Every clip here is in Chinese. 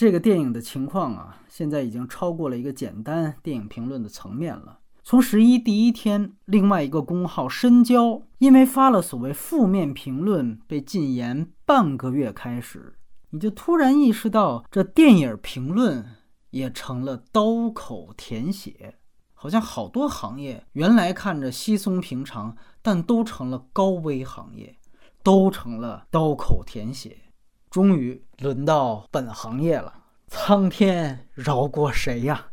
这个电影的情况啊，现在已经超过了一个简单电影评论的层面了。从十一第一天，另外一个公号深交因为发了所谓负面评论被禁言半个月开始，你就突然意识到，这电影评论也成了刀口舔血，好像好多行业原来看着稀松平常，但都成了高危行业，都成了刀口舔血。终于轮到本行业了，苍天饶过谁呀？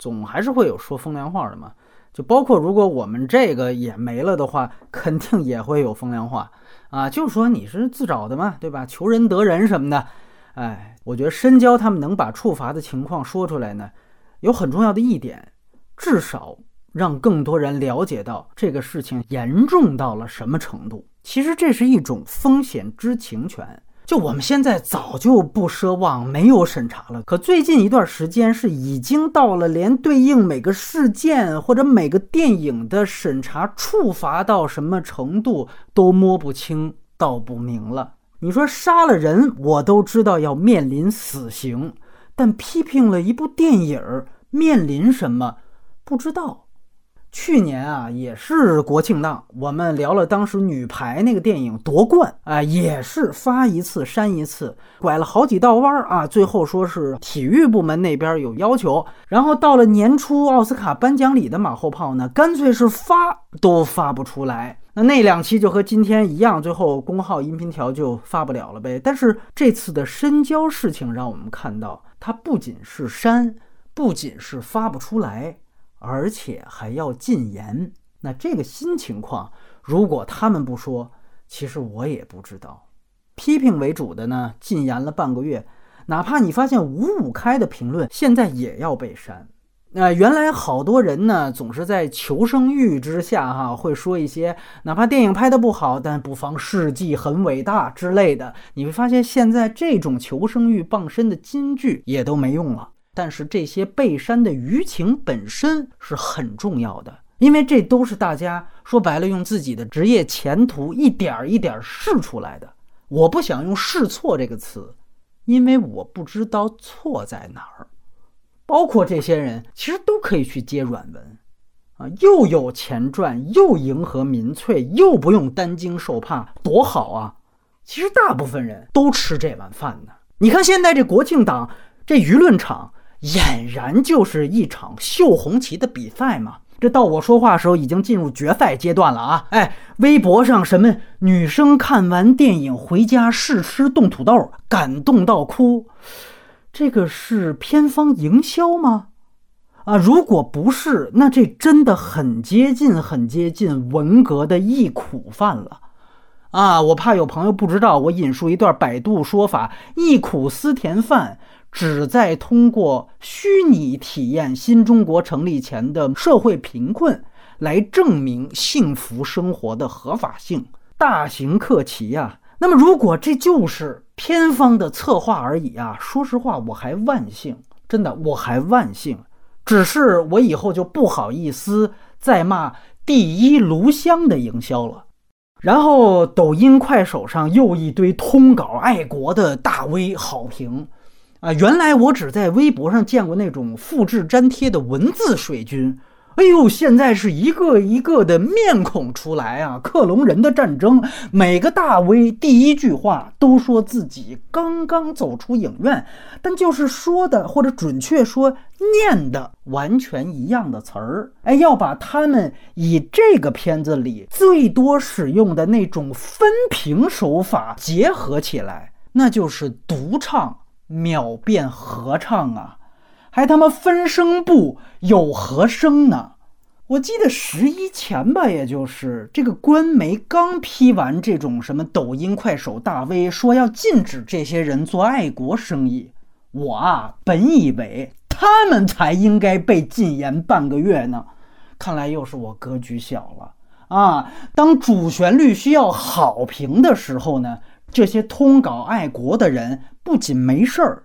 总还是会有说风凉话的嘛，就包括如果我们这个也没了的话，肯定也会有风凉话啊，就说你是自找的嘛，对吧？求人得人什么的，哎，我觉得深交他们能把处罚的情况说出来呢，有很重要的一点，至少让更多人了解到这个事情严重到了什么程度。其实这是一种风险知情权。就我们现在早就不奢望没有审查了，可最近一段时间是已经到了连对应每个事件或者每个电影的审查处罚到什么程度都摸不清道不明了。你说杀了人，我都知道要面临死刑，但批评了一部电影面临什么不知道。去年啊，也是国庆档，我们聊了当时女排那个电影夺冠啊，也是发一次删一次，拐了好几道弯儿啊，最后说是体育部门那边有要求，然后到了年初奥斯卡颁奖礼的马后炮呢，干脆是发都发不出来。那那两期就和今天一样，最后公号音频条就发不了了呗。但是这次的深交事情让我们看到，它不仅是删，不仅是发不出来。而且还要禁言，那这个新情况，如果他们不说，其实我也不知道。批评为主的呢，禁言了半个月，哪怕你发现五五开的评论，现在也要被删。那原来好多人呢，总是在求生欲之下，哈，会说一些哪怕电影拍的不好，但不妨事迹很伟大之类的。你会发现，现在这种求生欲傍身的金句也都没用了。但是这些被删的舆情本身是很重要的，因为这都是大家说白了用自己的职业前途一点一点试出来的。我不想用“试错”这个词，因为我不知道错在哪儿。包括这些人其实都可以去接软文，啊，又有钱赚，又迎合民粹，又不用担惊受怕，多好啊！其实大部分人都吃这碗饭呢。你看现在这国庆档，这舆论场。俨然就是一场秀红旗的比赛嘛！这到我说话的时候已经进入决赛阶段了啊！哎，微博上什么女生看完电影回家试吃冻土豆，感动到哭，这个是偏方营销吗？啊，如果不是，那这真的很接近、很接近文革的忆苦饭了啊！我怕有朋友不知道，我引述一段百度说法：忆苦思甜饭。旨在通过虚拟体验新中国成立前的社会贫困，来证明幸福生活的合法性。大行克奇呀！那么，如果这就是偏方的策划而已啊，说实话，我还万幸，真的，我还万幸。只是我以后就不好意思再骂第一炉香的营销了。然后，抖音、快手上又一堆通稿爱国的大 V 好评。啊，原来我只在微博上见过那种复制粘贴的文字水军，哎呦，现在是一个一个的面孔出来啊！克隆人的战争，每个大 V 第一句话都说自己刚刚走出影院，但就是说的或者准确说念的完全一样的词儿，哎，要把他们以这个片子里最多使用的那种分屏手法结合起来，那就是独唱。秒变合唱啊，还他妈分声部有和声呢！我记得十一前吧，也就是这个官媒刚批完这种什么抖音、快手大 V 说要禁止这些人做爱国生意，我啊本以为他们才应该被禁言半个月呢，看来又是我格局小了啊！当主旋律需要好评的时候呢？这些通稿爱国的人不仅没事儿，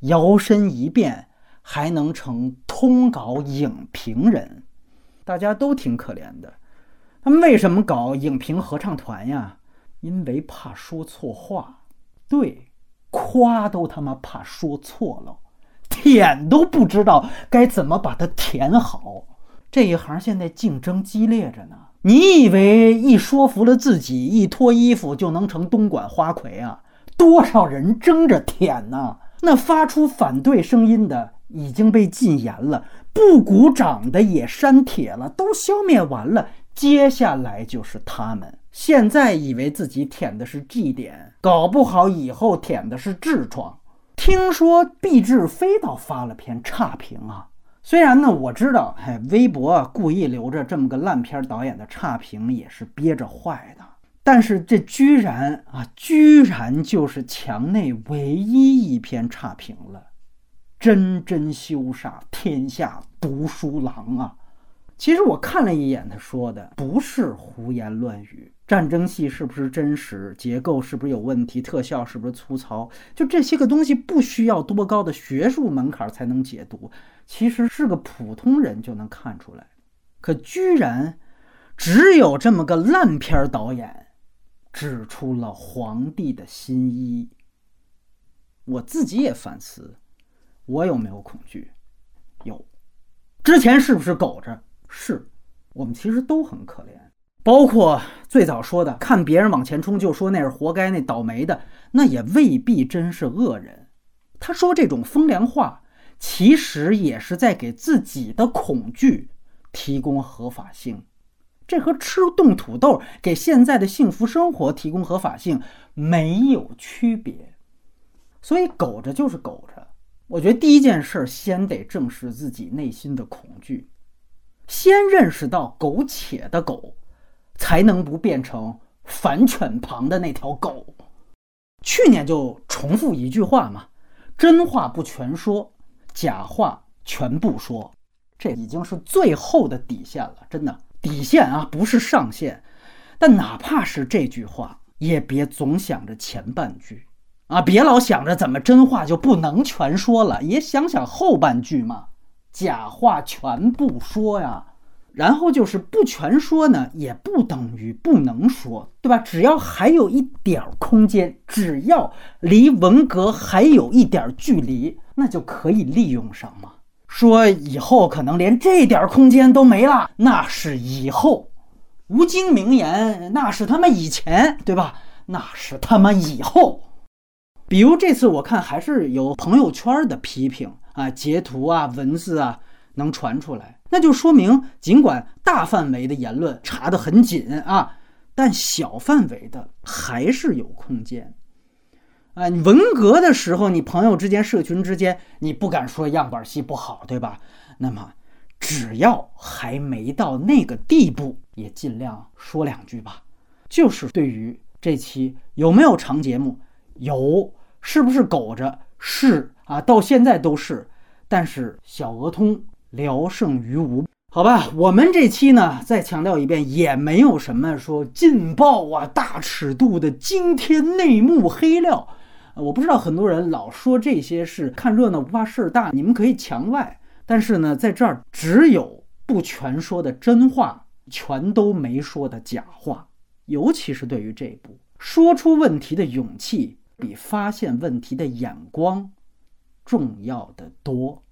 摇身一变还能成通稿影评人，大家都挺可怜的。他们为什么搞影评合唱团呀？因为怕说错话。对，夸都他妈怕说错了，舔都不知道该怎么把它舔好。这一行现在竞争激烈着呢。你以为一说服了自己，一脱衣服就能成东莞花魁啊？多少人争着舔呢？那发出反对声音的已经被禁言了，不鼓掌的也删帖了，都消灭完了。接下来就是他们。现在以为自己舔的是 G 点，搞不好以后舔的是痔疮。听说毕志飞倒发了篇差评啊。虽然呢，我知道，哎，微博故意留着这么个烂片导演的差评也是憋着坏的，但是这居然啊，居然就是墙内唯一一篇差评了，真真羞煞天下读书郎啊！其实我看了一眼，他说的不是胡言乱语。战争戏是不是真实？结构是不是有问题？特效是不是粗糙？就这些个东西，不需要多高的学术门槛才能解读。其实是个普通人就能看出来。可居然只有这么个烂片导演指出了皇帝的新衣。我自己也反思，我有没有恐惧？有。之前是不是苟着？是。我们其实都很可怜。包括最早说的，看别人往前冲就说那是活该，那倒霉的，那也未必真是恶人。他说这种风凉话，其实也是在给自己的恐惧提供合法性。这和吃冻土豆给现在的幸福生活提供合法性没有区别。所以苟着就是苟着。我觉得第一件事，先得正视自己内心的恐惧，先认识到苟且的苟。才能不变成反犬旁的那条狗。去年就重复一句话嘛，真话不全说，假话全部说，这已经是最后的底线了，真的底线啊，不是上限。但哪怕是这句话，也别总想着前半句啊，别老想着怎么真话就不能全说了，也想想后半句嘛，假话全部说呀。然后就是不全说呢，也不等于不能说，对吧？只要还有一点空间，只要离文革还有一点距离，那就可以利用上嘛。说以后可能连这点空间都没了，那是以后。吴京名言，那是他妈以前，对吧？那是他妈以后。比如这次我看还是有朋友圈的批评啊，截图啊，文字啊。能传出来，那就说明，尽管大范围的言论查得很紧啊，但小范围的还是有空间。啊，文革的时候，你朋友之间、社群之间，你不敢说样板戏不好，对吧？那么，只要还没到那个地步，也尽量说两句吧。就是对于这期有没有长节目，有，是不是苟着？是啊，到现在都是。但是小鹅通。聊胜于无，好吧，我们这期呢，再强调一遍，也没有什么说劲爆啊、大尺度的惊天内幕黑料。我不知道很多人老说这些是看热闹不怕事儿大，你们可以墙外。但是呢，在这儿只有不全说的真话，全都没说的假话。尤其是对于这部，说出问题的勇气比发现问题的眼光重要的多。